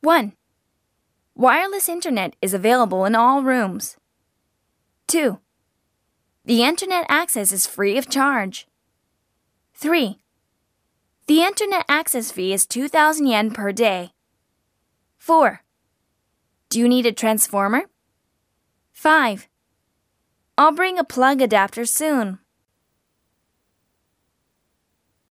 1. Wireless internet is available in all rooms. 2. The internet access is free of charge. 3. The internet access fee is 2000 yen per day. 4. Do you need a transformer? 5. I'll bring a plug adapter soon.